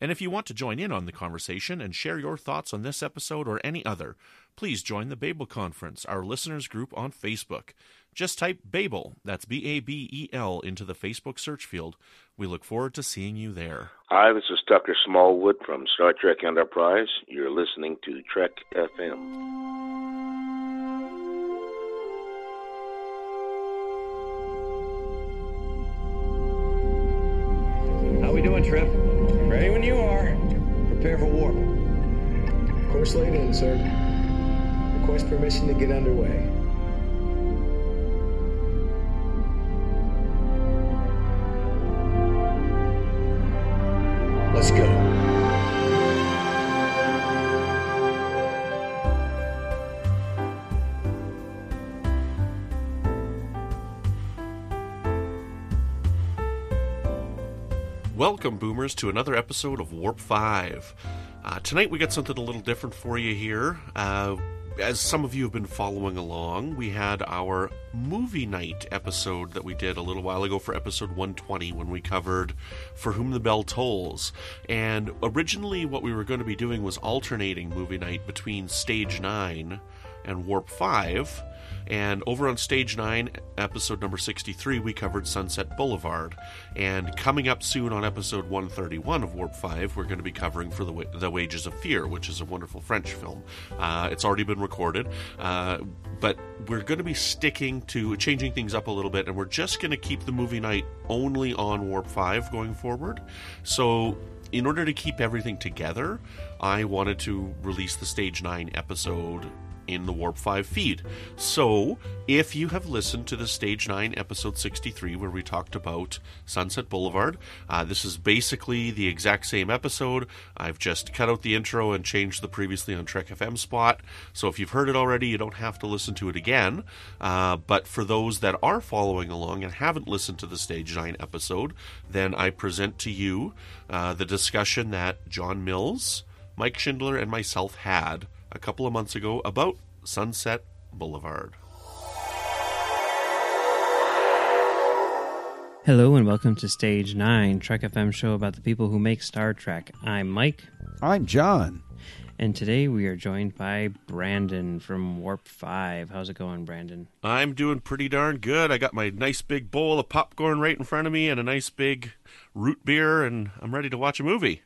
And if you want to join in on the conversation and share your thoughts on this episode or any other, please join the Babel Conference, our listeners group on Facebook. Just type Babel, that's B A B E L, into the Facebook search field. We look forward to seeing you there. Hi, this is Tucker Smallwood from Star Trek Enterprise. You're listening to Trek FM. How we doing, Trip? Ready when you are. Prepare for warp. Course laid in, sir. Request permission to get underway. Let's go. Welcome, Boomers, to another episode of Warp 5. Uh, tonight we got something a little different for you here. Uh, as some of you have been following along, we had our movie night episode that we did a little while ago for episode 120 when we covered For Whom the Bell Tolls. And originally, what we were going to be doing was alternating movie night between Stage 9 and Warp 5. And over on Stage 9, episode number 63, we covered Sunset Boulevard. And coming up soon on episode 131 of Warp 5, we're going to be covering For the, Wa- the Wages of Fear, which is a wonderful French film. Uh, it's already been recorded, uh, but we're going to be sticking to changing things up a little bit, and we're just going to keep the movie night only on Warp 5 going forward. So in order to keep everything together, I wanted to release the Stage 9 episode in the Warp 5 feed. So, if you have listened to the Stage 9 episode 63 where we talked about Sunset Boulevard, uh, this is basically the exact same episode. I've just cut out the intro and changed the previously on Trek FM spot. So, if you've heard it already, you don't have to listen to it again. Uh, but for those that are following along and haven't listened to the Stage 9 episode, then I present to you uh, the discussion that John Mills, Mike Schindler, and myself had a couple of months ago about Sunset Boulevard. Hello and welcome to Stage 9, Trek FM show about the people who make Star Trek. I'm Mike, I'm John. and today we are joined by Brandon from Warp 5. How's it going, Brandon? I'm doing pretty darn good. I got my nice big bowl of popcorn right in front of me and a nice big root beer, and I'm ready to watch a movie.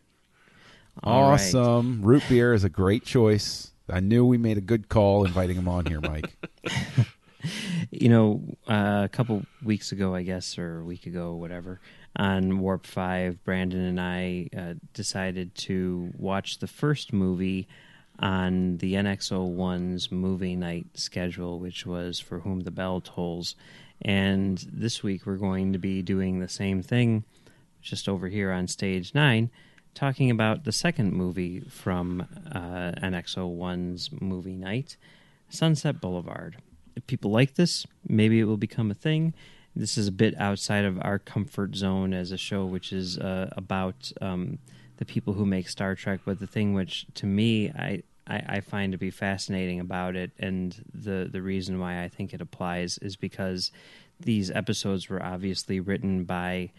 All right. awesome. Root beer is a great choice. I knew we made a good call inviting him on here, Mike. You know, uh, a couple weeks ago, I guess, or a week ago, whatever, on Warp 5, Brandon and I uh, decided to watch the first movie on the NX01's movie night schedule, which was For Whom the Bell Tolls. And this week we're going to be doing the same thing, just over here on Stage 9, talking about the second movie from uh, NX01's movie night, Sunset Boulevard. If people like this, maybe it will become a thing. This is a bit outside of our comfort zone as a show, which is uh, about um, the people who make Star Trek. But the thing which, to me, I, I, I find to be fascinating about it, and the the reason why I think it applies is because these episodes were obviously written by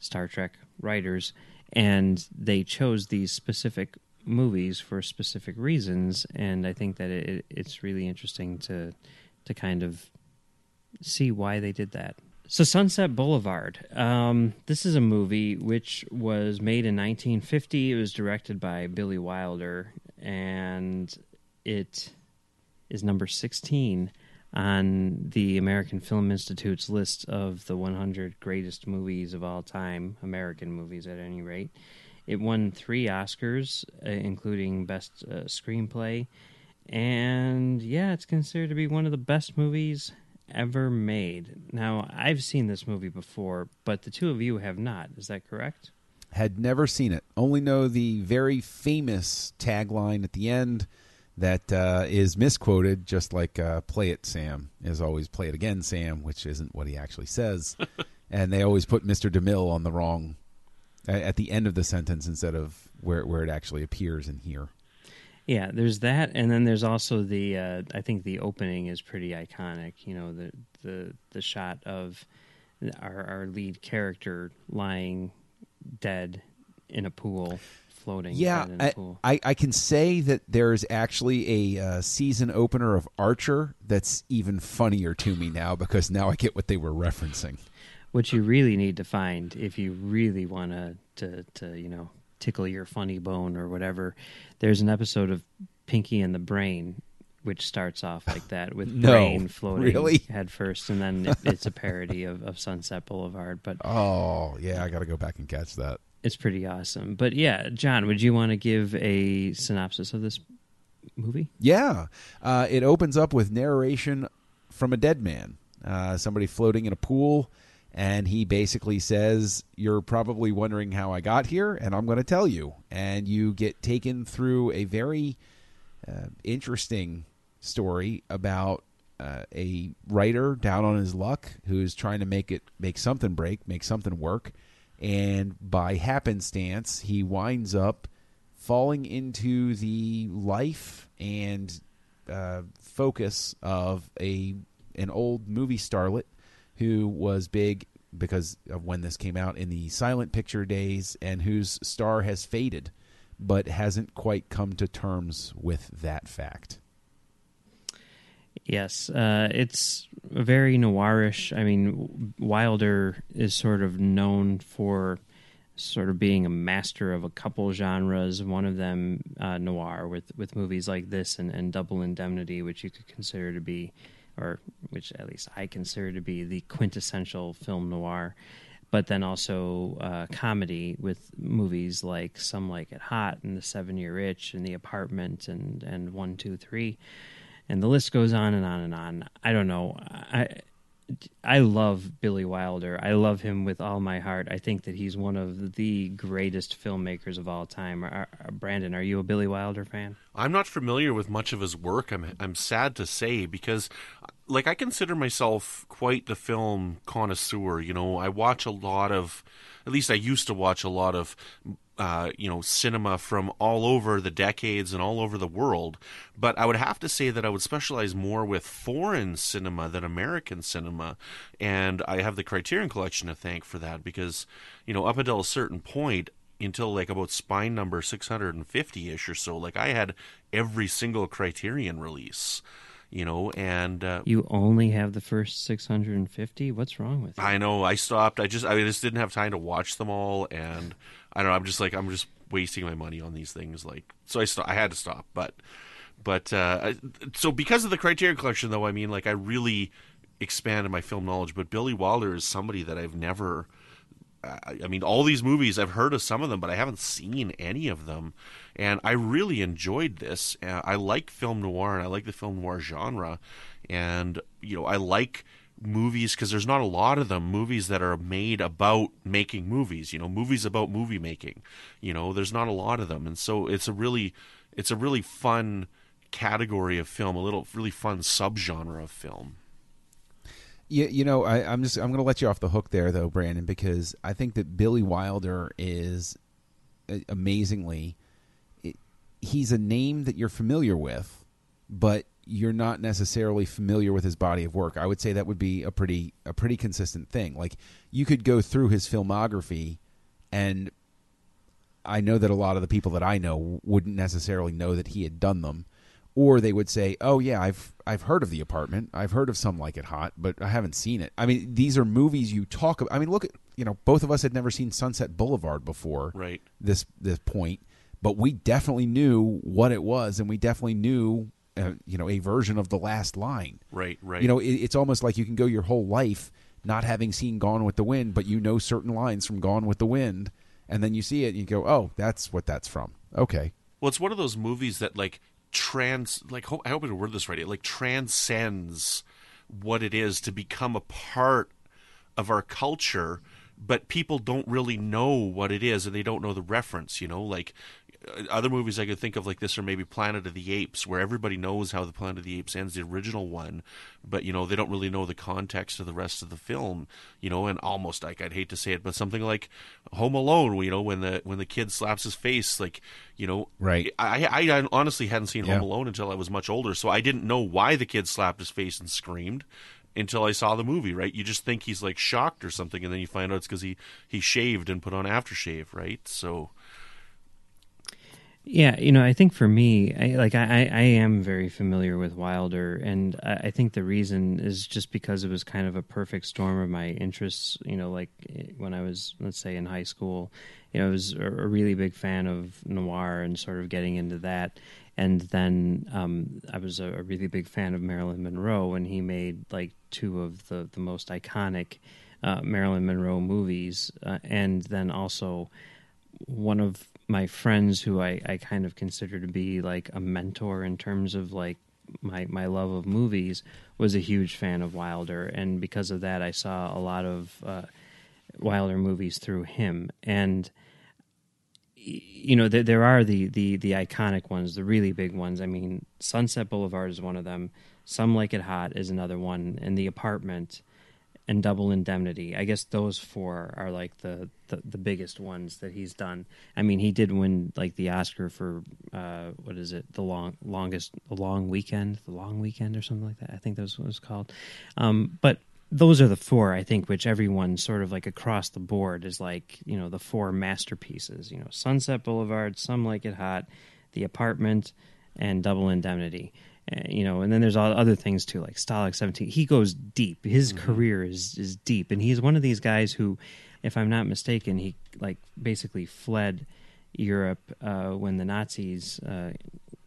Star Trek writers, and they chose these specific movies for specific reasons. And I think that it, it's really interesting to to kind of see why they did that. So, Sunset Boulevard. Um, this is a movie which was made in 1950. It was directed by Billy Wilder, and it is number 16 on the American Film Institute's list of the 100 greatest movies of all time, American movies at any rate. It won three Oscars, uh, including Best uh, Screenplay. And yeah, it's considered to be one of the best movies ever made. Now, I've seen this movie before, but the two of you have not. Is that correct? Had never seen it. Only know the very famous tagline at the end that uh, is misquoted, just like uh, "Play it, Sam" is always "Play it again, Sam," which isn't what he actually says. and they always put Mister DeMille on the wrong at the end of the sentence instead of where where it actually appears in here. Yeah, there's that, and then there's also the. Uh, I think the opening is pretty iconic. You know, the the the shot of our our lead character lying dead in a pool, floating. Yeah, dead in a I. I, I can say that there's actually a uh, season opener of Archer that's even funnier to me now because now I get what they were referencing. What you really need to find if you really want to to to you know tickle your funny bone or whatever, there's an episode of Pinky and the Brain which starts off like that with No, brain floating really? head first, and then it, it's a parody of, of Sunset Boulevard. But Oh yeah, I got to go back and catch that. It's pretty awesome. But yeah, John, would you want to give a synopsis of this movie? Yeah, uh, it opens up with narration from a dead man, uh, somebody floating in a pool, and he basically says, "You're probably wondering how I got here, and I'm going to tell you." And you get taken through a very uh, interesting story about uh, a writer down on his luck who's trying to make it make something break, make something work, and by happenstance, he winds up falling into the life and uh, focus of a an old movie starlet who was big because of when this came out in the silent picture days and whose star has faded but hasn't quite come to terms with that fact. Yes, uh, it's very noirish. I mean, Wilder is sort of known for sort of being a master of a couple genres. One of them, uh, noir, with with movies like this and, and Double Indemnity, which you could consider to be, or which at least I consider to be the quintessential film noir. But then also uh, comedy with movies like Some Like It Hot and The Seven Year Itch and The Apartment and and One Two Three and the list goes on and on and on. I don't know. I I love Billy Wilder. I love him with all my heart. I think that he's one of the greatest filmmakers of all time. Brandon, are you a Billy Wilder fan? I'm not familiar with much of his work. I'm I'm sad to say because like I consider myself quite the film connoisseur, you know. I watch a lot of at least I used to watch a lot of uh, you know, cinema from all over the decades and all over the world. But I would have to say that I would specialize more with foreign cinema than American cinema. And I have the Criterion Collection to thank for that because, you know, up until a certain point, until like about spine number 650 ish or so, like I had every single Criterion release, you know, and uh, You only have the first 650? What's wrong with you? I know I stopped. I just I just didn't have time to watch them all, and I don't know. I'm just like I'm just wasting my money on these things. Like so, I st- I had to stop. But but uh, so because of the Criterion Collection, though, I mean, like I really expanded my film knowledge. But Billy Wilder is somebody that I've never. I mean, all these movies I've heard of some of them, but I haven't seen any of them, and I really enjoyed this. Uh, I like film noir, and I like the film noir genre, and you know, I like movies because there's not a lot of them. Movies that are made about making movies, you know, movies about movie making. You know, there's not a lot of them, and so it's a really, it's a really fun category of film, a little really fun subgenre of film. You, you know, I, I'm just I'm going to let you off the hook there, though, Brandon, because I think that Billy Wilder is uh, amazingly. It, he's a name that you're familiar with, but you're not necessarily familiar with his body of work. I would say that would be a pretty a pretty consistent thing. Like you could go through his filmography, and I know that a lot of the people that I know wouldn't necessarily know that he had done them, or they would say, "Oh yeah, I've I've heard of the apartment. I've heard of Some Like It Hot, but I haven't seen it." I mean, these are movies you talk about. I mean, look at you know, both of us had never seen Sunset Boulevard before Right. this this point, but we definitely knew what it was, and we definitely knew uh, you know a version of the last line. Right, right. You know, it, it's almost like you can go your whole life not having seen Gone with the Wind, but you know certain lines from Gone with the Wind, and then you see it and you go, "Oh, that's what that's from." Okay. Well, it's one of those movies that like trans like I hope I word this right. It like transcends what it is to become a part of our culture but people don't really know what it is and they don't know the reference. You know, like other movies I could think of like this are maybe Planet of the Apes, where everybody knows how the Planet of the Apes ends, the original one, but you know they don't really know the context of the rest of the film. You know, and almost like I'd hate to say it, but something like Home Alone, you know, when the when the kid slaps his face, like you know, Right. I I honestly hadn't seen Yeah. Home Alone until I was much older, so I didn't know why the kid slapped his face and screamed until I saw the movie. Right? You just think he's like shocked or something, and then you find out it's because he he shaved and put on aftershave. Right? So. Yeah, you know, I think for me, I, like I, I am very familiar with Wilder, and I, I think the reason is just because it was kind of a perfect storm of my interests. You know, like eh, when I was, let's say, in high school, you know, I was a, really big fan of noir and sort of getting into that. And then um, I was a, a really big fan of Marilyn Monroe, and he made like two of the the most iconic uh, Marilyn Monroe movies, uh, and then also one of my friends who I, I kind of consider to be like a mentor in terms of like my my love of movies was a huge fan of Wilder. And because of that I saw a lot of uh, Wilder movies through him. And you know there, there are the, the the iconic ones the really big ones. I mean Sunset Boulevard is one of them. Some Like It Hot is another one. And The Apartment and Double Indemnity. I guess those four are like the, the, the biggest ones that he's done. I mean, he did win like the Oscar for uh, what is it? The long longest the long weekend, the long weekend or something like that. I think that's what it's called. Um, but those are the four I think which everyone sort of like across the board is like you know the four masterpieces. You know, Sunset Boulevard, Some Like It Hot, The Apartment, and Double Indemnity. Uh, you know, and then there's all other things too, like Stalag 17. He goes deep. His career is is deep, and he's one of these guys who, if I'm not mistaken, he like basically fled Europe uh, when the Nazis uh,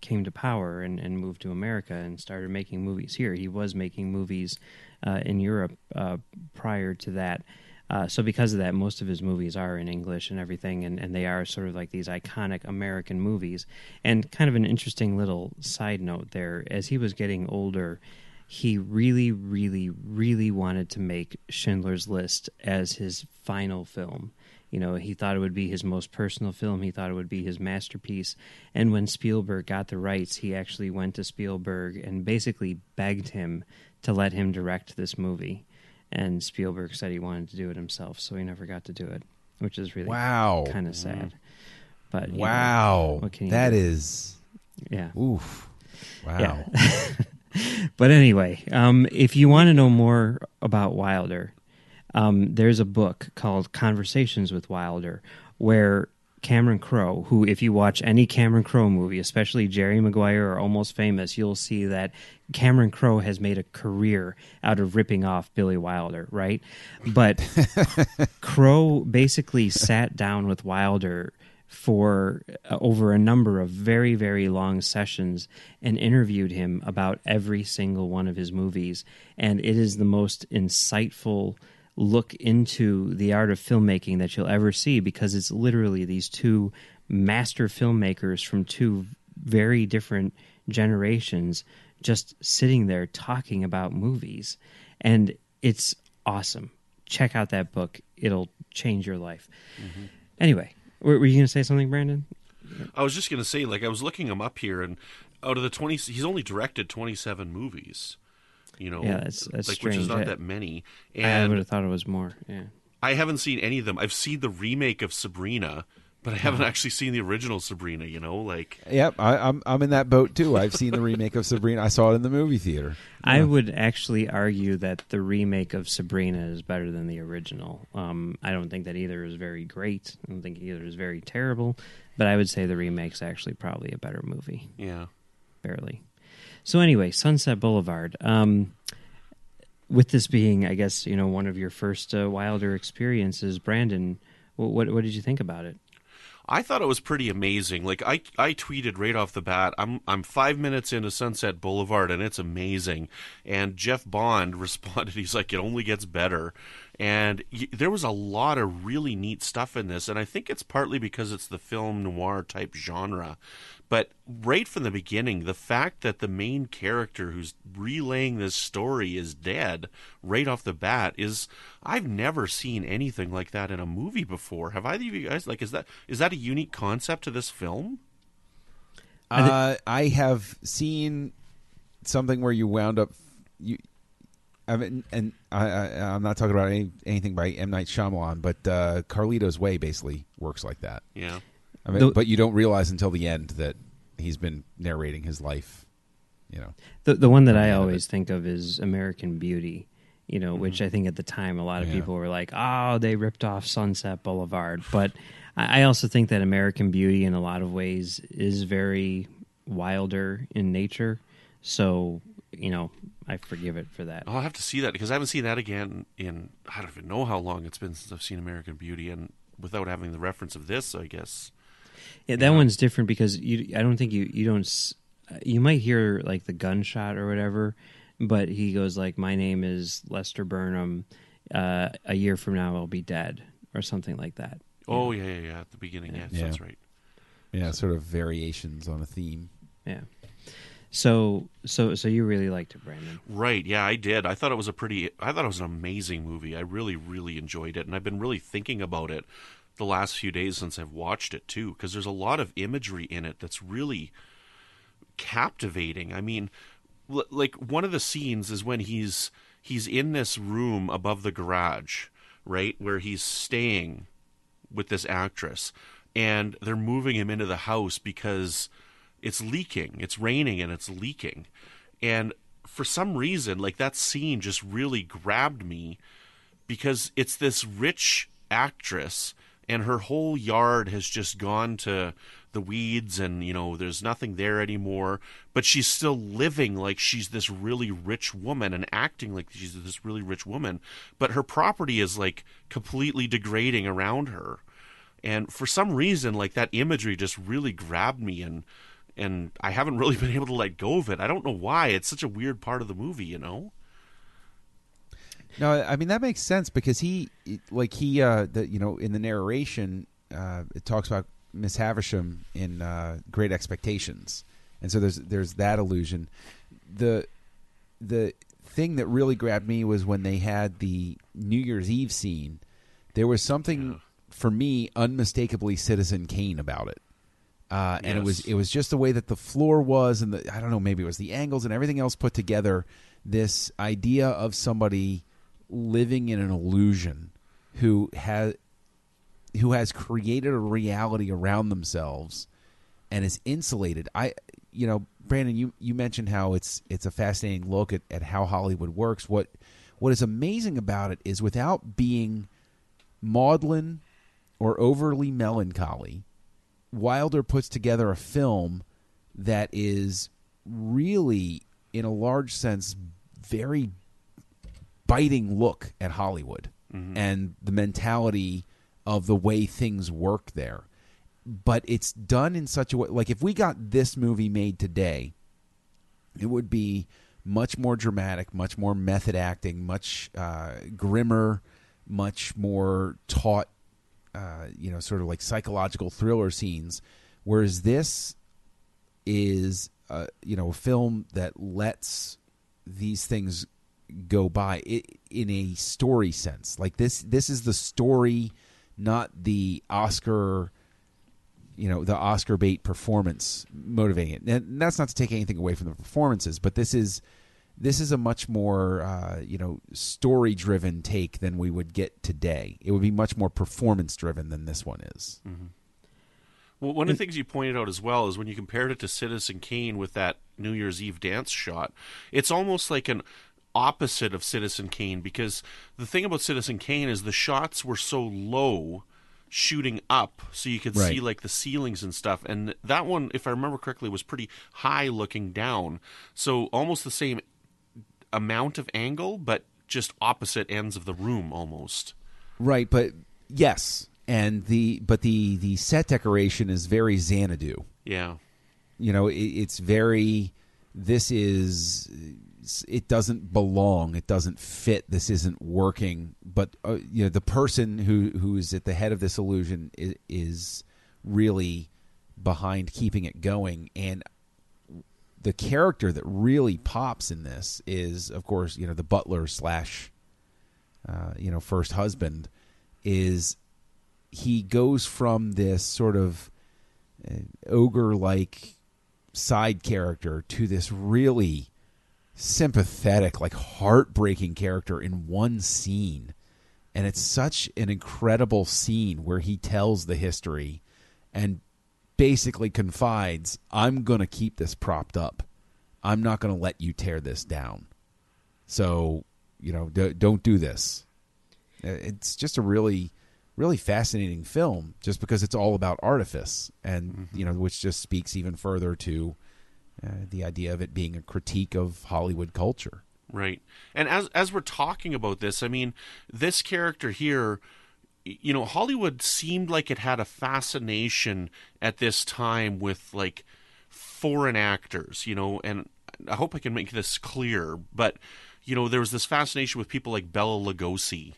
came to power and, and moved to America and started making movies here. He was making movies uh, in Europe uh, prior to that. Uh, so because of that, most of his movies are in English and everything, and, and they are sort of like these iconic American movies. And kind of an interesting little side note there, as he was getting older, he really, really, really wanted to make Schindler's List as his final film. You know, he thought it would be his most personal film. He thought it would be his masterpiece. And when Spielberg got the rights, he actually went to Spielberg and basically begged him to let him direct this movie and Spielberg said he wanted to do it himself, so he never got to do it, which is really Wow. kind of sad. But you know, Wow. what can That do? is yeah, oof. Wow. Yeah. but anyway, um, if you want to know more about Wilder, um, there's a book called Conversations with Wilder, where Cameron Crowe, who, if you watch any Cameron Crowe movie, especially Jerry Maguire or Almost Famous, you'll see that Cameron Crowe has made a career out of ripping off Billy Wilder, right? But Crowe basically sat down with Wilder for uh, over a number of very very long sessions and interviewed him about every single one of his movies and it is the most insightful look into the art of filmmaking that you'll ever see because it's literally these two master filmmakers from two very different generations just sitting there talking about movies. And it's awesome. Check out that book. It'll change your life. Mm-hmm. Anyway were, were you going to say something brandon? I was just gonna say, like, I was looking him up here, and out of the twenty, he's only directed twenty-seven movies. You know, Yeah, that's- that's like which is not I- that many. i would have thought it was more yeah. I haven't seen any of them. I've seen the remake of Sabrina, but I haven't actually seen the original Sabrina. You know, like Yep, I, I'm I'm in that boat too. I've seen the remake of Sabrina. I saw it in the movie theater. I would actually argue that the remake of Sabrina is better than the original. Um, I don't think that either is very great. I don't think either is very terrible, but I would say the remake's actually probably a better movie, yeah. barely. So anyway, Sunset Boulevard. Um, with this being, I guess you know one of your first uh, Wilder experiences, Brandon. What, what what did you think about it? I thought it was pretty amazing. Like I, I tweeted right off the bat, I'm I'm five minutes into Sunset Boulevard and it's amazing. And Jeff Bond responded, he's like, it only gets better. And y- there was a lot of really neat stuff in this, and I think it's partly because it's the film noir type genre. But right from the beginning, the fact that the main character who's relaying this story is dead right off the bat is I've never seen anything like that in a movie before. Have either of you guys like is that is that a unique concept to this film? Uh, I have seen something where you wound up you. I mean, and I, I, I'm not talking about any, anything by M Night Shyamalan, but uh, Carlito's Way basically works like that. Yeah. I mean, The- but you don't realize until the end that he's been narrating his life. You know, The the one that I Yeah, but- always think of is American Beauty. You know, which I think at the time a lot of Mm-hmm. Yeah. people were like, "Oh, they ripped off Sunset Boulevard." But I I also think that American Beauty, in a lot of ways, is very wilder in nature. So you know, I forgive it for that. I'll have to see that because I haven't seen that again in I don't even know how long it's been since I've seen American Beauty, and without having the reference of this, I guess. Yeah, that one's different because you. I don't think you. You don't. You might hear like the gunshot or whatever, but he goes like, "My name is Lester Burnham. Uh, a year from now, I'll be dead," or something like that. Oh yeah, yeah, yeah. At the beginning, yes, Yeah. that's right. yeah, sort of variations on a theme. Yeah. So, so, so you really liked it, Brandon? Right, yeah, I did. I thought it was a pretty. I thought it was an amazing movie. I really, really enjoyed it, and I've been really thinking about it the last few days since I've watched it too, because there's a lot of imagery in it that's really captivating. I mean, l- like one of the scenes is when he's he's in this room above the garage, right, where he's staying with this actress, and they're moving him into the house because it's leaking. It's raining and it's leaking. And for some reason, like that scene just really grabbed me because it's this rich actress and her whole yard has just gone to the weeds and you know there's nothing there anymore but she's still living like she's this really rich woman and acting like she's this really rich woman but her property is like completely degrading around her and for some reason like that imagery just really grabbed me and and I haven't really been able to let go of it. I don't know why. It's such a weird part of the movie, you know. No, I mean that makes sense because he, like he, uh, the you know, in the narration, uh, it talks about Miss Havisham in uh, Great Expectations, and so there's there's that illusion. The the thing that really grabbed me was when they had the New Year's Eve scene. There was something for me unmistakably Citizen Kane about it. Uh, and it was it was just the way that the floor was, and the I don't know, maybe it was the angles and everything else put together. This idea of somebody living in an illusion who has who has created a reality around themselves and is insulated. I, you know, Brandon, you you mentioned how it's it's a fascinating look at, at how Hollywood works. What what is amazing about it is without being maudlin or overly melancholy, Wilder puts together a film that is really, in a large sense, very biting look at Hollywood and the mentality of the way things work there. But it's done in such a way like if we got this movie made today, it would be much more dramatic, much more method acting, much uh, grimmer, much more taut, uh, you know, sort of like psychological thriller scenes. Whereas this is, uh, you know, a film that lets these things go by in a story sense. Like this, this is the story, not the Oscar you know the Oscar bait performance motivating it. And that's not to take anything away from the performances, but this is this is a much more uh, you know story driven take than we would get today. It would be much more performance driven than this one is. Well, one of the things you pointed out as well is when you compared it to Citizen Kane with that New Year's Eve dance shot, it's almost like an opposite of Citizen Kane because the thing about Citizen Kane is the shots were so low shooting up so you could Right. see like the ceilings and stuff and that one if i remember correctly was pretty high looking down so almost the same amount of angle but just opposite ends of the room almost Right, but yes, and the but the the set decoration is very Xanadu. yeah you know it, it's very this is it doesn't belong. It doesn't fit. This isn't working. But uh, you know, the person who who is at the head of this illusion is, is really behind keeping it going. And the character that really pops in this is, of course, you know, the butler slash, uh, you know, first husband. Is he goes from this sort of uh, ogre like side character to this really sympathetic, like heartbreaking character in one scene. And it's such an incredible scene where he tells the history and basically confides, I'm going to keep this propped up. I'm not going to let you tear this down. So, you know, d- don't do this. It's just a really, really fascinating film just because it's all about artifice and, mm-hmm. you know, which just speaks even further to uh, the idea of it being a critique of Hollywood culture. Right. And as as we're talking about this, I mean, this character here, you know, Hollywood seemed like it had a fascination at this time with like foreign actors, you know, and I hope I can make this clear, but you know, there was this fascination with people like Bela Lugosi,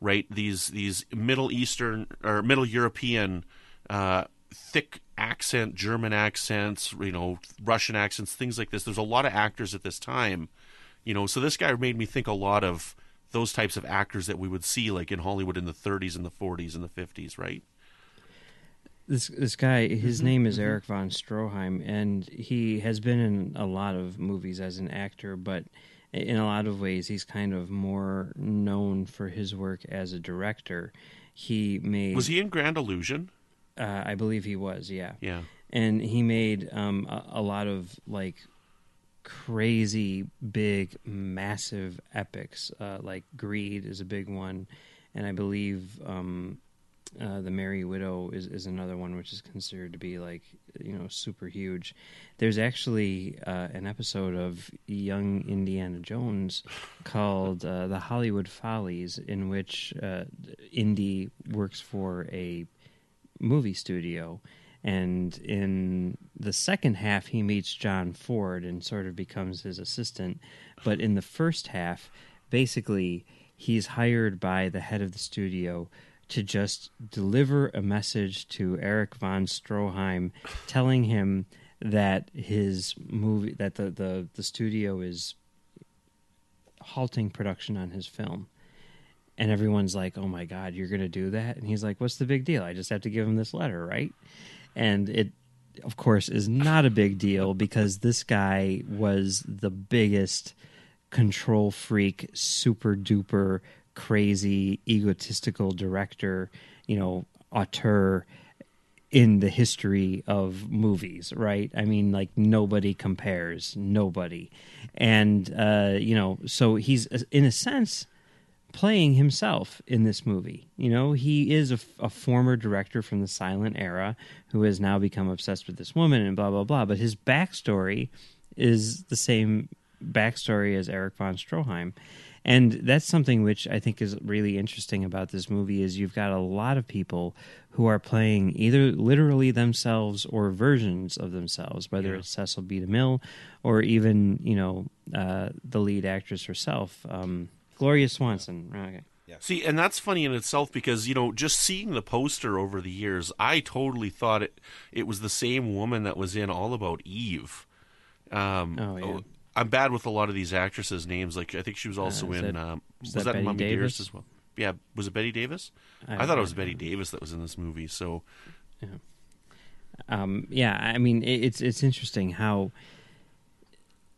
right? These these Middle Eastern or Middle European uh, thick accent, German accents, you know, Russian accents, things like this. There's a lot of actors at this time, you know. So this guy made me think a lot of those types of actors that we would see like in Hollywood in the 30s and the 40s and the 50s, right? This this guy, his mm-hmm, name is mm-hmm. Erich von Stroheim, and he has been in a lot of movies as an actor, but in a lot of ways, he's kind of more known for his work as a director. He made was he in Grand Illusion? Uh, I believe he was, yeah. Yeah. And he made um, a, a, lot of like crazy, big, massive epics. Uh, like Greed is a big one, and I believe um, uh, the Merry Widow is, is another one which is considered to be like you know super huge. There's actually uh, an episode of Young Indiana Jones called uh, The Hollywood Follies, in which uh, Indy works for a movie studio. And in the second half, he meets John Ford and sort of becomes his assistant. But in the first half, basically, he's hired by the head of the studio to just deliver a message to Erich von Stroheim, telling him that his movie, that the, the, the studio is halting production on his film and everyone's like, "Oh my god, you're going to do that?" And he's like, "What's the big deal? I just have to give him this letter, right?" And it of course is not a big deal because this guy was the biggest control freak, super duper crazy egotistical director, you know, auteur in the history of movies, right? I mean, like nobody compares, nobody. And uh, you know, so he's in a sense playing himself in this movie. You know, he is a, a, former director from the silent era who has now become obsessed with this woman and blah blah blah. But his backstory is the same backstory as Erich von Stroheim. And that's something which I think is really interesting about this movie is you've got a lot of people who are playing either literally themselves or versions of themselves, whether yeah. it's Cecil B. DeMille or even, you know, uh, the lead actress herself. Um, Gloria Swanson. Okay. Yeah. See, and that's funny in itself because you know, just seeing the poster over the years, I totally thought it it was the same woman that was in All About Eve. Um, oh yeah. Oh, I'm bad with a lot of these actresses' names. Like I think she was uh, also uh, in. That, um, was that, that Mummy Davis? Dearest as well? Yeah, was it Bette Davis? I, I thought it was Bette Davis that was in this movie. So, yeah, um, yeah. I mean, it, it's it's interesting how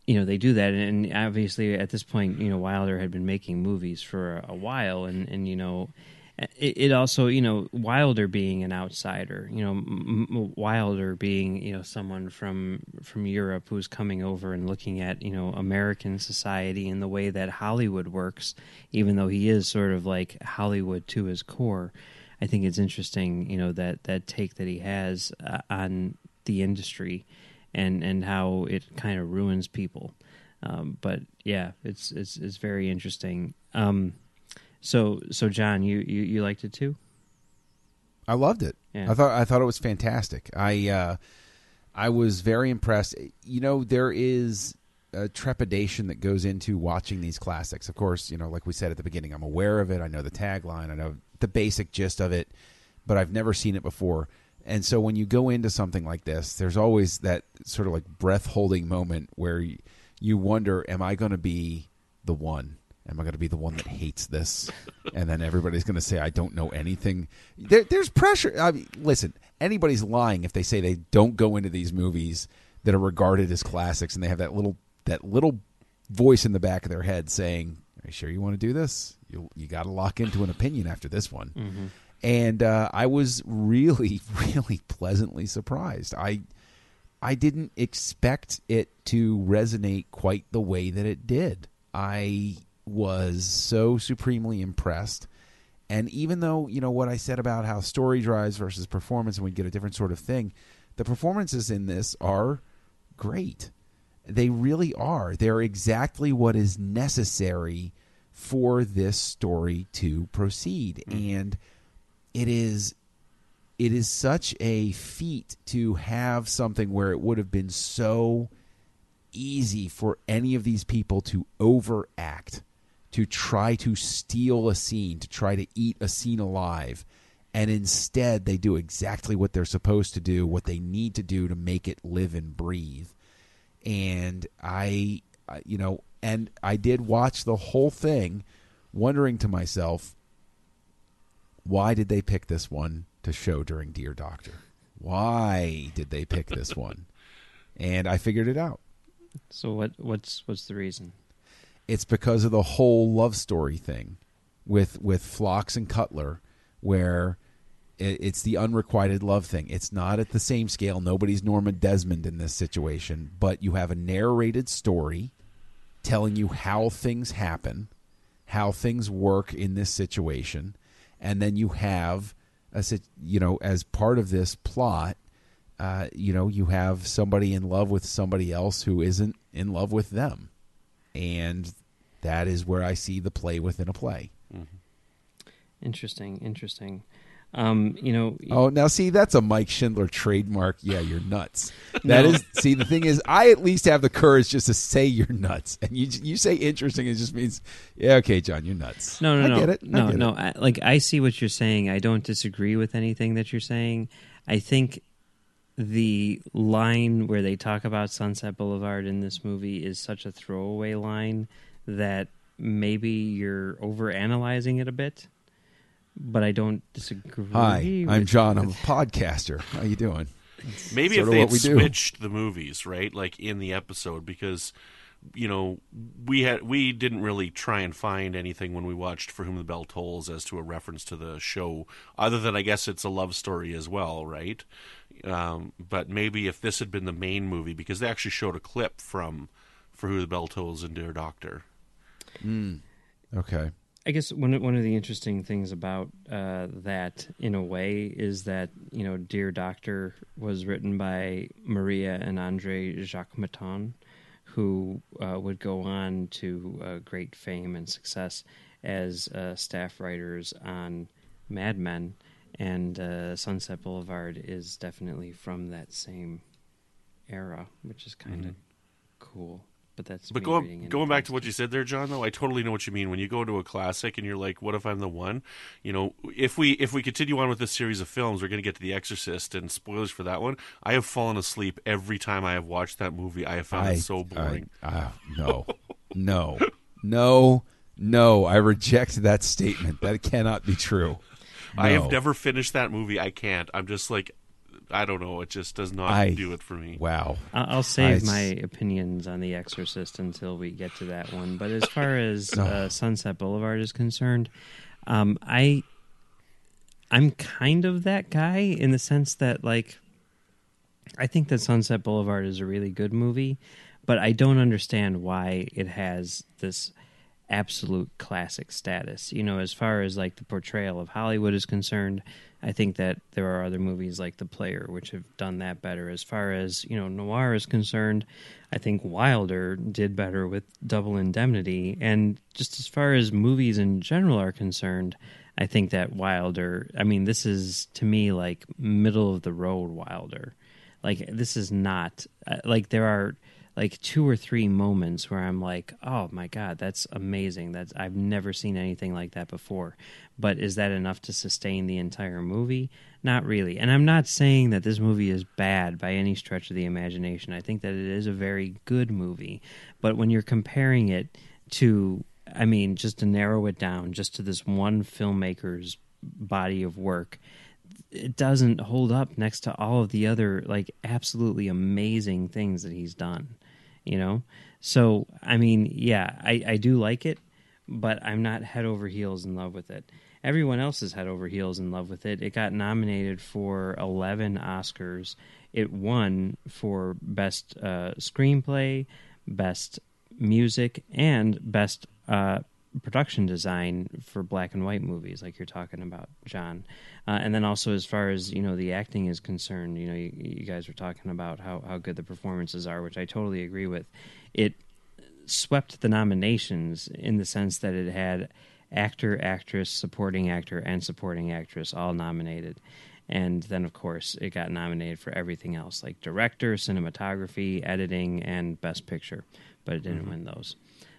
you know they do that. And obviously at this point you know wilder had been making movies for a, while. And and you know it, it, also you know wilder being an outsider you know M- wilder being you know someone from from europe who's coming over and looking at you know american society and the way that hollywood works even though he is sort of like hollywood to his core i think it's interesting you know that that take that he has uh, on the industry and and how it kind of ruins people. Um, but yeah, it's it's it's very interesting. Um, so so John, you, you you liked it too? I loved it. Yeah. I thought I thought it was fantastic. I uh, I was very impressed. You know, there is a trepidation that goes into watching these classics. Of course, you know, like we said at the beginning, I'm aware of it. I know the tagline. I know the basic gist of it, but I've never seen it before. And so when you go into something like this, there's always that sort of like breath holding moment where you, you wonder, am I going to be the one? Am I going to be the one that hates this? And then everybody's going to say, I don't know anything. There, there's pressure. I mean, listen, anybody's lying if they say they don't go into these movies that are regarded as classics and they have that little that little voice in the back of their head saying, "Are you sure you want to do this? You you got to lock into an opinion after this one." Mm-hmm. And uh, I was really, really pleasantly surprised. I I didn't expect it to resonate quite the way that it did. I was so supremely impressed. And even though, you know, what I said about how story drives versus performance and we get a different sort of thing, the performances in this are great. They really are. They're exactly what is necessary for this story to proceed. And it is it is such a feat to have something where it would have been so easy for any of these people to overact, to try to steal a scene, to try to eat a scene alive. And instead, they do exactly what they're supposed to do, what they need to do to make it live and breathe. And I, you know, and I did watch the whole thing wondering to myself, why did they pick this one to show during Dear Doctor? Why did they pick this one? And I figured it out. So what what's what's the reason? It's because of the whole love story thing with with Phlox and Cutler, where it, it's the unrequited love thing. It's not at the same scale. Nobody's Norma Desmond in this situation, but you have a narrated story telling you how things happen, how things work in this situation, and then you have a you know as part of this plot uh, you know you have somebody in love with somebody else who isn't in love with them. And that is where i see the play within a play. Interesting, interesting. Um, you know, oh now see that's a mike schindler trademark yeah you're nuts That is see the thing is i at least have the courage just to say you're nuts and you you say interesting it just means yeah okay john you're nuts No, no, I no, get it. I no, no. it. I, like I see what you're saying. I don't disagree with anything that you're saying. I think the line where they talk about Sunset Boulevard in this movie is such a throwaway line that maybe you're overanalyzing it a bit. But I don't disagree. hi i'm john i'm a podcaster how you doing Maybe sort if they had we do. switched the movies, right? Like in the episode, because you know we had we didn't really try and find anything when we watched For Whom the Bell Tolls as to a reference to the show, other than I guess it's a love story as well, right? Um, but maybe if this had been the main movie, because they actually showed a clip from For Who the Bell Tolls and Dear Doctor. okay I guess one of- one of the interesting things about uh, that, in a way, is that you know, "Dear Doctor" was written by Maria and Andre Jacquemetton, who uh, would go on to uh, great fame and success as uh, staff writers on Mad Men, and uh, Sunset Boulevard is definitely from that same era, which is kind of cool. But that's But going going back to what you said there, John. Though I totally know what you mean when you go to a classic and you're like, "What if I'm the one?" You know, if we if we continue on with this series of films, we're going to get to The Exorcist and spoilers for that one. I have fallen asleep every time I have watched that movie. I have found it so boring. I, uh, no, no, no, no. I reject that statement. That cannot be true. I have never finished that movie. I can't. I'm just like, I don't know. It just does not I- do it for me. Wow. I'll, I'll save I- my opinions on The Exorcist until we get to that one. But as far as uh, Sunset Boulevard is concerned, um, I I'm kind of that guy in the sense that like I think that Sunset Boulevard is a really good movie, but I don't understand why it has this absolute classic status. You know, as far as like the portrayal of Hollywood is concerned, I think that there are other movies like The Player which have done that better. As far as, you know, noir is concerned, I think Wilder did better with Double Indemnity. And just as far as movies in general are concerned, I think that Wilder, I mean, this is to me like middle of the road Wilder. Like this is not uh, like there are like two or three moments where I'm like, "Oh my god, that's amazing! That's I've never seen anything like that before." But is that enough to sustain the entire movie? Not really. And I'm not saying that this movie is bad by any stretch of the imagination. I think that it is a very good movie. But when you're comparing it to, I mean, just to narrow it down, just to this one filmmaker's body of work, it doesn't hold up next to all of the other like absolutely amazing things that he's done you know? So i mean yeah i i do like it but i'm not head over heels in love with it. Everyone else is head over heels in love with it. It got nominated for 11 oscars. It won for best uh, screenplay best music and best uh, production design for black and white movies, like you're talking about, John. Uh, and then also, as far as you know, the acting is concerned, you know, you, you, guys were talking about how how good the performances are, which I totally agree with. It swept the nominations in the sense that it had actor, actress, supporting actor, and supporting actress all nominated. And then, of course, it got nominated for everything else, like director, cinematography, editing, and best picture, but it didn't mm-hmm. win those.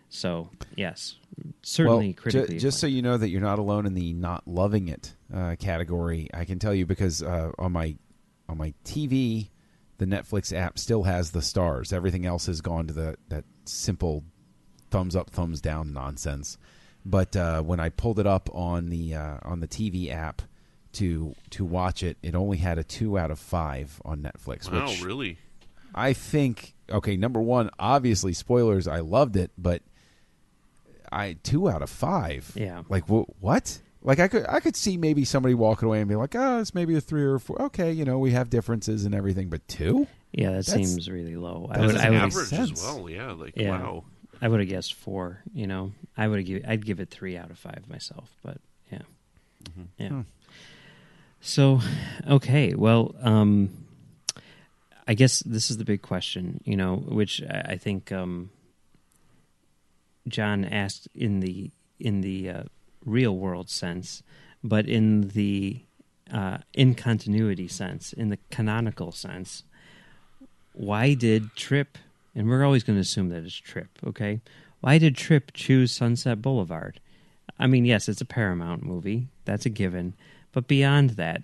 So yes, certainly well, critically. Ju- just so you know that you're not alone in the not loving it uh, category, I can tell you because uh, on my on my TV, the Netflix app still has the stars. Everything else has gone to the that simple thumbs up, thumbs down nonsense. But uh, when I pulled it up on the uh, on the TV app to to watch it, it only had a two out of five on Netflix. Wow, which really? I think okay. Number one, obviously, spoilers. I loved it, but I two out of five. Yeah. Like wh- what? Like I could I could see maybe somebody walking away and be like, oh, it's maybe a three or four. Okay, you know, we have differences and everything, but two? Yeah, that That's, seems really low. I would, I would average as well. Yeah, like yeah. wow. I would have guessed four. You know, I would have give I'd give it three out of five myself. But yeah, mm-hmm. yeah. Hmm. So, okay, well, um, I guess this is the big question. You know, which I think um, John asked in the in the uh, real world sense, but in the uh, in continuity sense, in the canonical sense, why did Trip, And we're always going to assume that it's Trip, Okay, why did Trip choose Sunset Boulevard? I mean, yes, it's a Paramount movie. That's a given. But beyond that,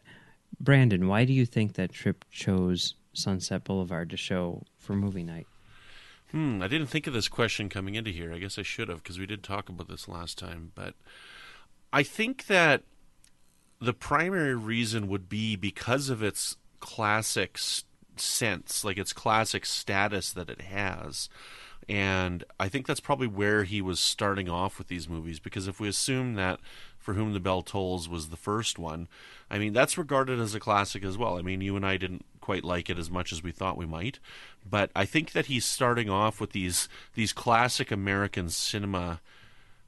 Brandon, why do you think that Trip chose Sunset Boulevard to show for movie night? Hmm, I didn't think of this question coming into here. I guess I should have because we did talk about this last time. But I think that the primary reason would be because of its classic sense, like its classic status that it has. And I think that's probably where he was starting off with these movies because if we assume that For Whom the Bell Tolls was the first one, I mean, that's regarded as a classic as well. I mean, you and I didn't quite like it as much as we thought we might, but I think that he's starting off with these these classic American cinema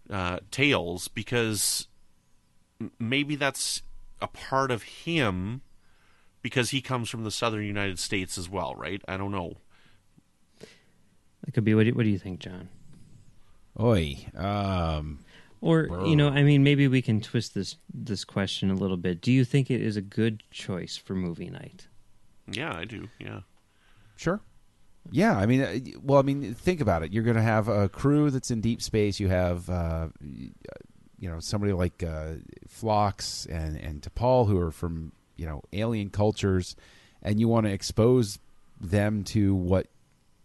uh, tales because maybe that's a part of him because he comes from the southern United States as well, right? I don't know. It could be. What do, what do you think, John? Oi. Um, or bro. you know, I mean, maybe we can twist this this question a little bit. Do you think it is a good choice for movie night? Yeah, I do. Yeah. Sure. Yeah, I mean, uh, well, I mean, think about it. You're going to have a crew that's in deep space. You have, uh, you know, somebody like uh, Phlox and and T'Pol who are from you know alien cultures, and you want to expose them to what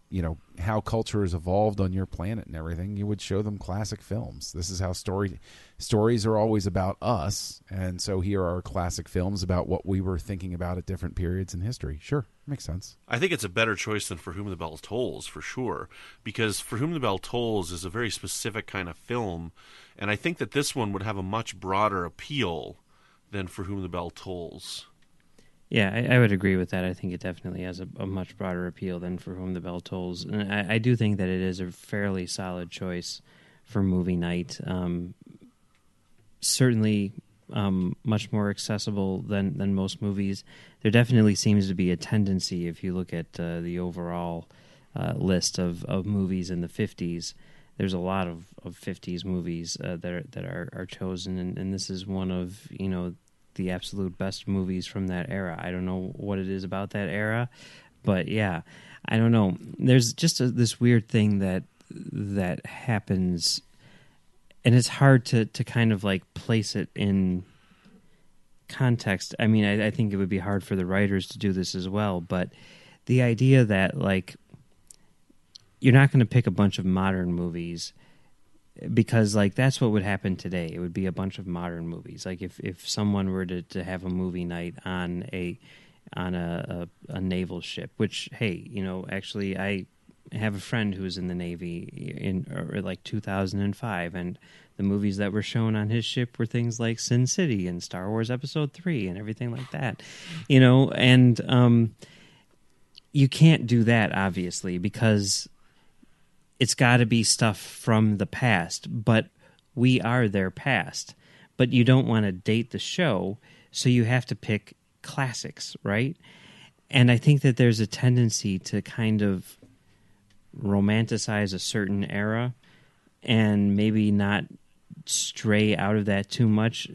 you know how culture has evolved on your planet and everything you would show them classic films. This is how story stories are always about us and so here are classic films about what we were thinking about at different periods in history. Sure makes sense. I think it's a better choice than for whom the bell tolls for sure because for whom the bell tolls is a very specific kind of film and i think that this one would have a much broader appeal than for whom the bell tolls yeah, I, I, would agree with that. I think it definitely has a, a, much broader appeal than For Whom the Bell Tolls, and I, I do think that it is a fairly solid choice for movie night. Um, certainly, um, much more accessible than than most movies. There definitely seems to be a tendency, if you look at uh, the overall uh, list of, of movies in the '50s. There's a lot of, of '50s movies uh, that are, that are, are chosen, and, and this is one of you know the absolute best movies from that era. I don't know what it is about that era, but yeah, I don't know. There's just a, this weird thing that that happens, and it's hard to to kind of like place it in context. I mean, I, I think it would be hard for the writers to do this as well, but the idea that like you're not going to pick a bunch of modern movies because like that's what would happen today. It would be a bunch of modern movies. Like if if someone were to, to have a movie night on a on a, a, a naval ship which hey you know actually i have a friend who was in the navy in like 2005 and the movies that were shown on his ship were things like sin city and star wars episode 3 and everything like that you know? And um you can't do that obviously because it's got to be stuff from the past, but we are their past. But you don't want to date the show, so you have to pick classics, right? And I think that there's a tendency to kind of romanticize a certain era and maybe not stray out of that too much.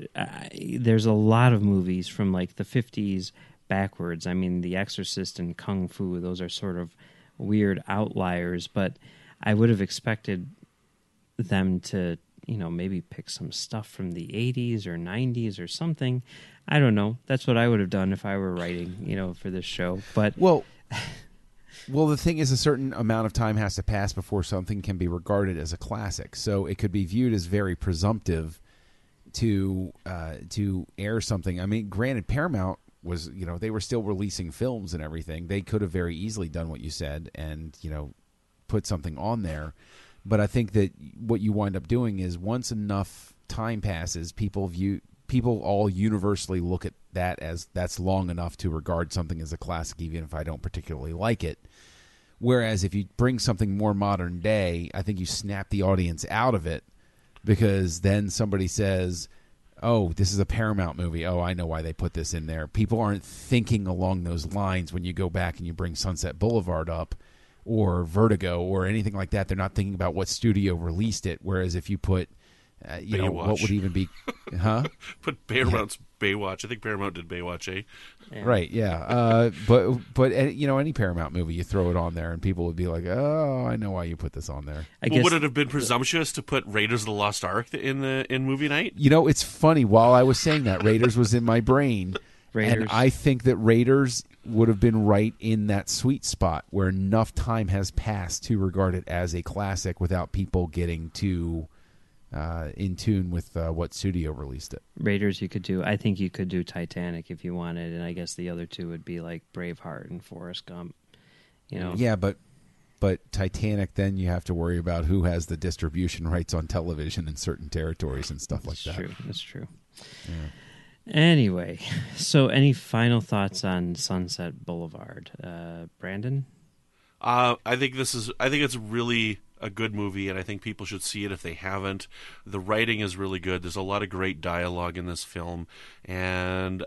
There's a lot of movies from like the 50s backwards. I mean, The Exorcist and Kung Fu, those are sort of weird outliers, but I would have expected them to, you know, maybe pick some stuff from the 80s or 90s or something. I don't know. That's what I would have done if I were writing, you know, for this show. But Well, well, the thing is, a certain amount of time has to pass before something can be regarded as a classic. So it could be viewed as very presumptive to uh, to air something. I mean, granted, Paramount was you know they were still releasing films and everything. They could have very easily done what you said and you know put something on there. But I think that what you wind up doing is once enough time passes, people view people all universally look at that as that's long enough to regard something as a classic, even if I don't particularly like it. Whereas if you bring something more modern day, I think you snap the audience out of it because then somebody says, "Oh, this is a Paramount movie. Oh, I know why they put this in there." People aren't thinking along those lines when you go back and you bring Sunset Boulevard up or Vertigo or anything like that. They're not thinking about what studio released it. Whereas if you put, uh, you know, what would even be, huh? Put Paramount's Baywatch. I think Paramount did Baywatch, eh? Yeah. Right, yeah. Uh, but but uh, you know, any Paramount movie, you throw it on there, and people would be like, "Oh, I know why you put this on there." I Well, guess would it have been presumptuous to put Raiders of the Lost Ark in the in movie night? You know, it's funny. While I was saying that, Raiders was in my brain, Raiders. and I think that Raiders would have been right in that sweet spot where enough time has passed to regard it as a classic without people getting too uh, in tune with uh, what studio released it. Raiders you could do. I think you could do Titanic if you wanted, and I guess the other two would be like Braveheart and Forrest Gump. You know, Yeah, but but Titanic, then you have to worry about who has the distribution rights on television in certain territories and stuff like That's that. true. That's true. Anyway, so any final thoughts on Sunset Boulevard, uh, Brandon? Uh, I think this is. I think it's really a good movie, and I think people should see it if they haven't. The writing is really good. There's a lot of great dialogue in this film, and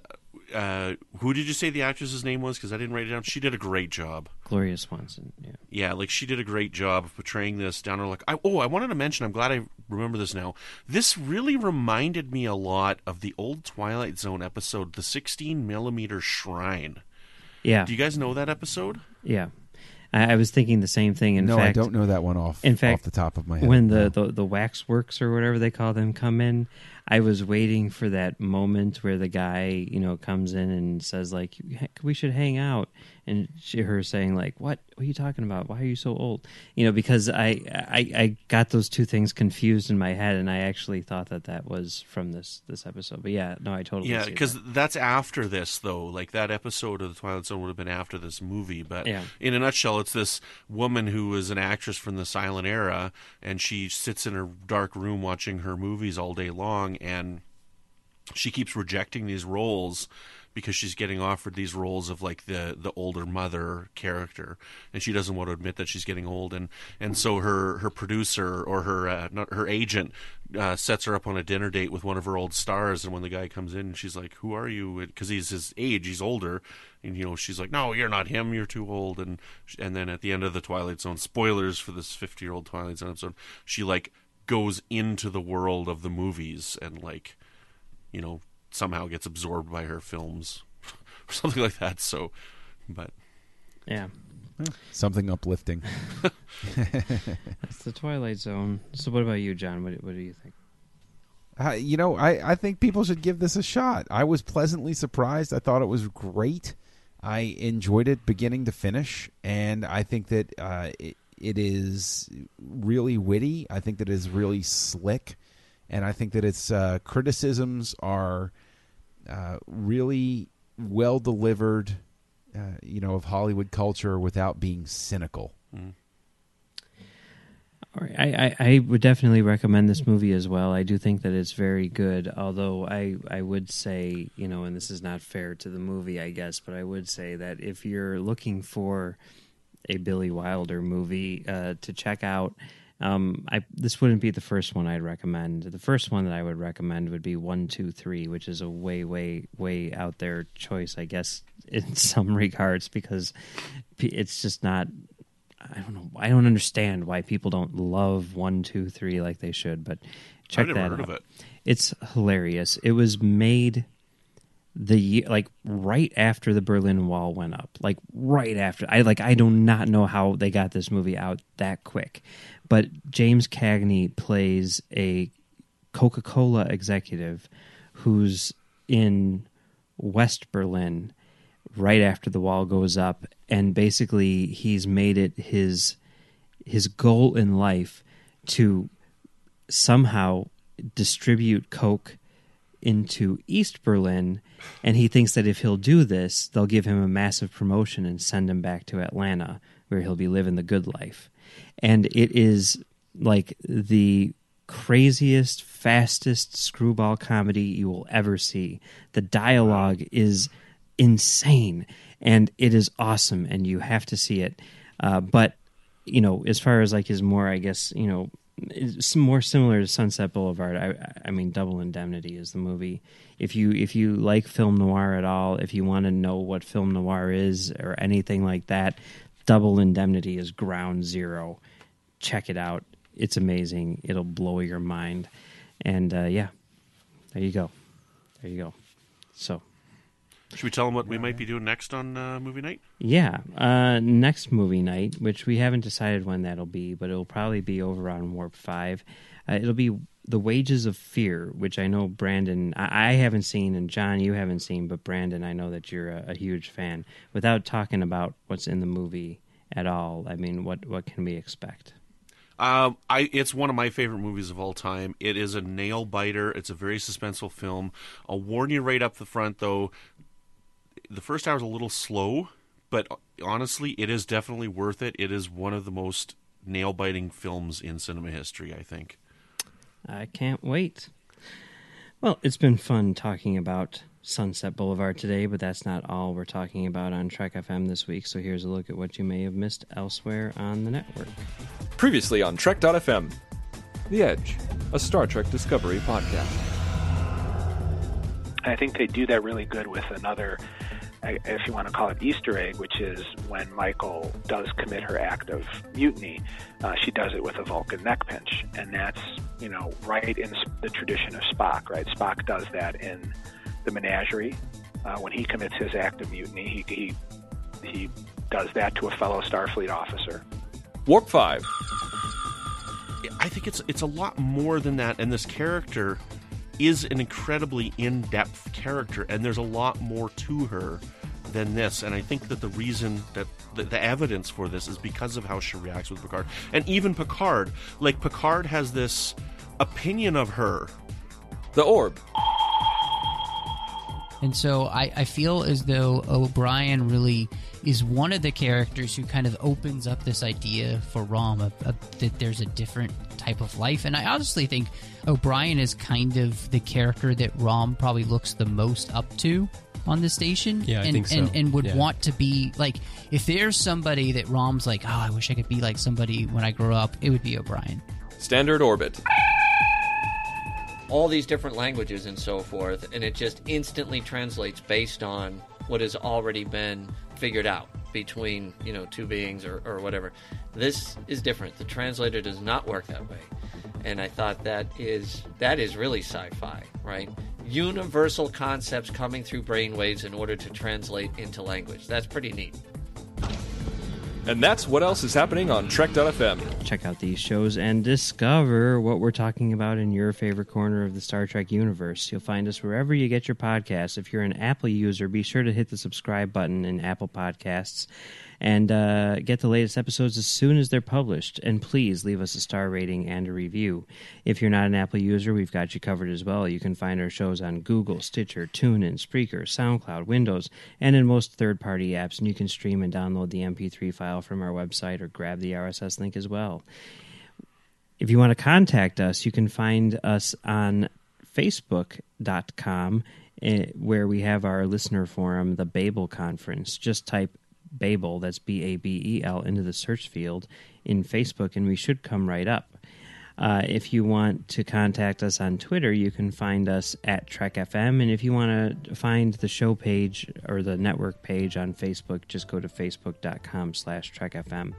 uh, who did you say the actress's name was? Because I didn't write it down. She did a great job. Gloria Swanson. Yeah. Yeah, like she did a great job of portraying this down. Like, I, oh, I wanted to mention. I'm glad I remember this now. This really reminded me a lot of the old Twilight Zone episode, the 16 millimeter Shrine. Yeah. Do you guys know that episode? yeah. I, I was thinking the same thing. In no, fact, I don't know that one off. in fact, off the top of my head. when the, No. the the waxworks or whatever they call them come in, I was waiting for that moment where the guy you know comes in and says like we should hang out, and she, her saying like what what are you talking about? Why are you so old? You know because I, I I got those two things confused in my head, and I actually thought that that was from this this episode. But yeah, no, I totally Yeah, because that. that's after this, though. Like that episode of the Twilight Zone would have been after this movie. But Yeah. in a nutshell, it's this woman who is an actress from the silent era, and she sits in her dark room watching her movies all day long, and she keeps rejecting these roles because she's getting offered these roles of like the the older mother character and she doesn't want to admit that she's getting old and and so her her producer or her uh, not her agent uh, sets her up on a dinner date with one of her old stars and when the guy comes in she's like who are you? Because he's his age he's older and you know she's like no you're not him you're too old and and then at the end of the twilight zone spoilers for this 50 year old twilight zone episode she like goes into the world of the movies and like you know, somehow gets absorbed by her films or something like that. So, but yeah. Something uplifting. It's the Twilight Zone. So, what about you, John? What, what do you think? Uh, you know, I, I think people should give this a shot. I was pleasantly surprised. I thought it was great. I enjoyed it beginning to finish, and I think that uh, it, it is really witty. I think that it is really slick, and I think that its uh, criticisms are uh, really well delivered. Uh, you know, of Hollywood culture without being cynical. All right. I, I, I would definitely recommend this movie as well. I do think that it's very good. Although I, I would say, you know, and this is not fair to the movie, I guess, but I would say that if you're looking for a Billy Wilder movie uh, to check out, um, I this wouldn't be the first one I'd recommend. The first one that I would recommend would be One Two Three, which is a way, way, way out there choice, I guess, in some regards, because it's just not I don't know. I don't understand why people don't love one, two, three like they should. But check I've never that heard out. of it. It's hilarious. It was made the ye- like right after the Berlin Wall went up. Like right after. I like. I do not know how they got this movie out that quick. But James Cagney plays a Coca Cola executive who's in West Berlin right after the wall goes up and basically he's made it his his goal in life to somehow distribute coke into East Berlin and he thinks that if he'll do this they'll give him a massive promotion and send him back to Atlanta where he'll be living the good life and it is like the craziest fastest screwball comedy you will ever see. The dialogue is insane and it is awesome and you have to see it. Uh, but you know as far as like his more i guess you know it's more similar to sunset boulevard i i mean double indemnity is the movie. If you if you like film noir at all if you want to know what film noir is or anything like that double indemnity is ground zero. Check it out. It's amazing. It'll blow your mind. And uh, yeah there you go. There you go. So. Should we tell them what we might be doing next on uh, movie night? Yeah, uh, next movie night, which we haven't decided when that'll be, but it'll probably be over on Warp Five. Uh, it'll be The Wages of Fear, which I know Brandon I, I haven't seen, and John you haven't seen, but Brandon I know that you're a, a huge fan. Without talking about what's in the movie at all, I mean, what what can we expect? Um, I it's one of my favorite movies of all time. It is a nail biter. It's a very suspenseful film. I'll warn you right up the front, though. The first hour is a little slow, but honestly, it is definitely worth it. It is one of the most nail biting films in cinema history. I think. I can't wait. Well, it's been fun talking about Sunset Boulevard today, but that's not all we're talking about on Trek FM this week. So here's a look at what you may have missed elsewhere on the network. Previously on Trek.fm. The Edge, a Star Trek Discovery podcast. I think they do that really good with another, I- if you want to call it Easter egg, which is when Michael does commit her act of mutiny, uh, she does it with a Vulcan neck pinch. And that's, you know, right in the tradition of Spock, right? Spock does that in the menagerie. Uh, when he commits his act of mutiny, he, he, he does that to a fellow Starfleet officer. Warp 5. I think it's it's a lot more than that, and this character is an incredibly in-depth character, and there's a lot more to her than this. And I think that the reason that the, the evidence for this is because of how she reacts with Picard, and even Picard. Like Picard has this opinion of her. The Orb. And so I, I feel as though O'Brien really is one of the characters who kind of opens up this idea for Rom of, of, that there's a different type of life. And I honestly think O'Brien is kind of the character that Rom probably looks the most up to on the station. Yeah, I and, think so. and, and would Yeah. want to be like if there's somebody that Rom's like, oh, I wish I could be like somebody when I grow up, it would be O'Brien. Standard Orbit. All these different languages and so forth, and it just instantly translates based on what has already been figured out between you know two beings or, or whatever. This is different. The translator does not work that way, and I thought that is that is really sci-fi, right? Universal concepts coming through brainwaves in order to translate into language. That's pretty neat. And that's what else is happening on Trek.fm. Check out these shows and discover what we're talking about in your favorite corner of the Star Trek universe. You'll find us wherever you get your podcasts. If you're an Apple user, be sure to hit the subscribe button in Apple Podcasts and uh, get the latest episodes as soon as they're published. And please leave us a star rating and a review. If you're not an Apple user, we've got you covered as well. You can find our shows on Google, Stitcher, TuneIn, Spreaker, SoundCloud, Windows, and in most third party apps. And you can stream and download the MP3 file from our website or grab the RSS link as well. If you want to contact us, you can find us on Facebook.com, eh, where we have our listener forum, the Babel Conference. Just type Babel, that's B A B E L, into the search field in Facebook, and we should come right up. Uh, if you want to contact us on Twitter, you can find us at Trek FM. And if you want to find the show page or the network page on Facebook, just go to facebook.com slash Trek FM.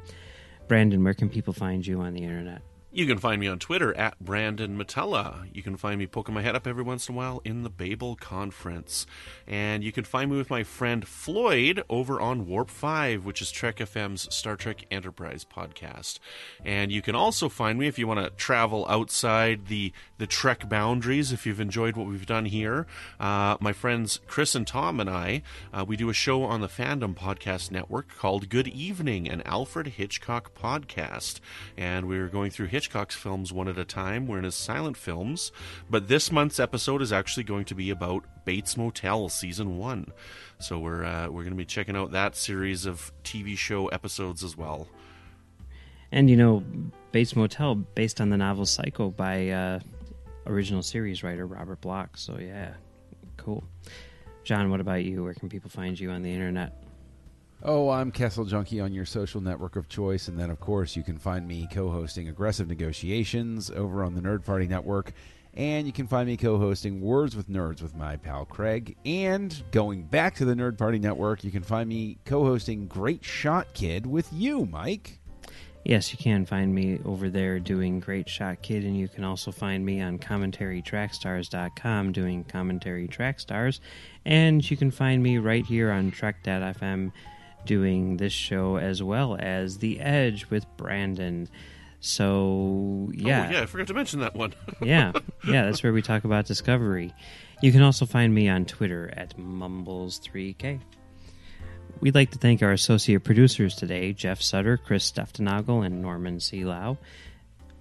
Brandon, where can people find you on the internet? You can find me on Twitter at Brandon Mutala. You can find me poking my head up every once in a while in the Babel Conference. And you can find me with my friend Floyd over on Warp 5, which is Trek FM's Star Trek Enterprise podcast. And you can also find me if you want to travel outside the, the Trek boundaries, if you've enjoyed what we've done here. Uh, my friends Chris and Tom and I, uh, we do a show on the Fandom Podcast Network called Good Evening, an Alfred Hitchcock podcast. And we're going through Hitchcock's films one at a time. We're in his silent films, but this month's episode is actually going to be about Bates Motel season one. So we're uh, we're going to be checking out that series of TV show episodes as well. And you know, Bates Motel, based on the novel Psycho by uh, original series writer Robert Bloch. So yeah, cool. John, what about you? Where can people find you on the internet? Oh, I'm Kessel Junkie on your social network of choice. And then, of course, you can find me co hosting Aggressive Negotiations over on the Nerd Party Network. And you can find me co hosting Words with Nerds with my pal Craig. And going back to the Nerd Party Network, you can find me co hosting Great Shot Kid with you, Mike. Yes, you can find me over there doing Great Shot Kid, and you can also find me on commentarytrackstars.com doing commentary track stars. And you can find me right here on Trek.fm doing this show as well as The Edge with Brandon. So oh, yeah, oh, yeah, I forgot to mention that one. yeah, yeah, that's where we talk about Discovery. You can also find me on Twitter at Mumbles3K. We'd like to thank our associate producers today, Jeff Sutter, Chris Steftenagel, and Norman C. Lao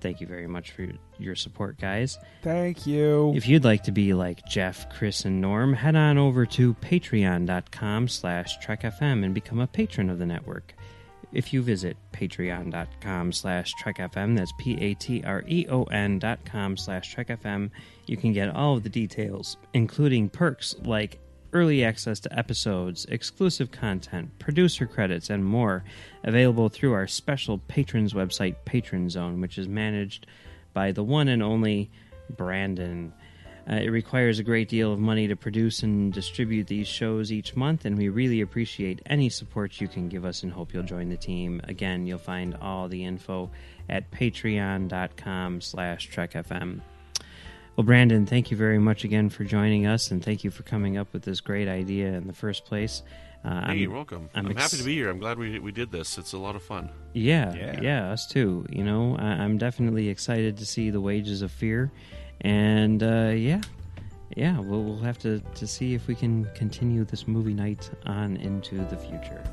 thank you very much for your support, guys. Thank you. If you'd like to be like Jeff, Chris, and Norm, head on over to patreon.com slash trekfm and become a patron of the network. If you visit patreon.com slash trekfm, that's P-A-T-R-E-O-N dot com slash trekfm, you can get all of the details, including perks like early access to episodes, exclusive content, producer credits, and more available through our special patrons website, Patron Zone, which is managed by the one and only Brandon. Uh, it requires a great deal of money to produce and distribute these shows each month, and we really appreciate any support you can give us and hope you'll join the team. Again, you'll find all the info at patreon.com slash trekfm. Well, Brandon, thank you very much again for joining us, and thank you for coming up with this great idea in the first place. Uh, hey, you're welcome. I'm, I'm ex- happy to be here. I'm glad we we did this. It's a lot of fun. Yeah, yeah, yeah us too. You know, I, am definitely excited to see the Wages of Fear, and uh, yeah, yeah, we'll, we'll have to to see if we can continue this movie night on into the future.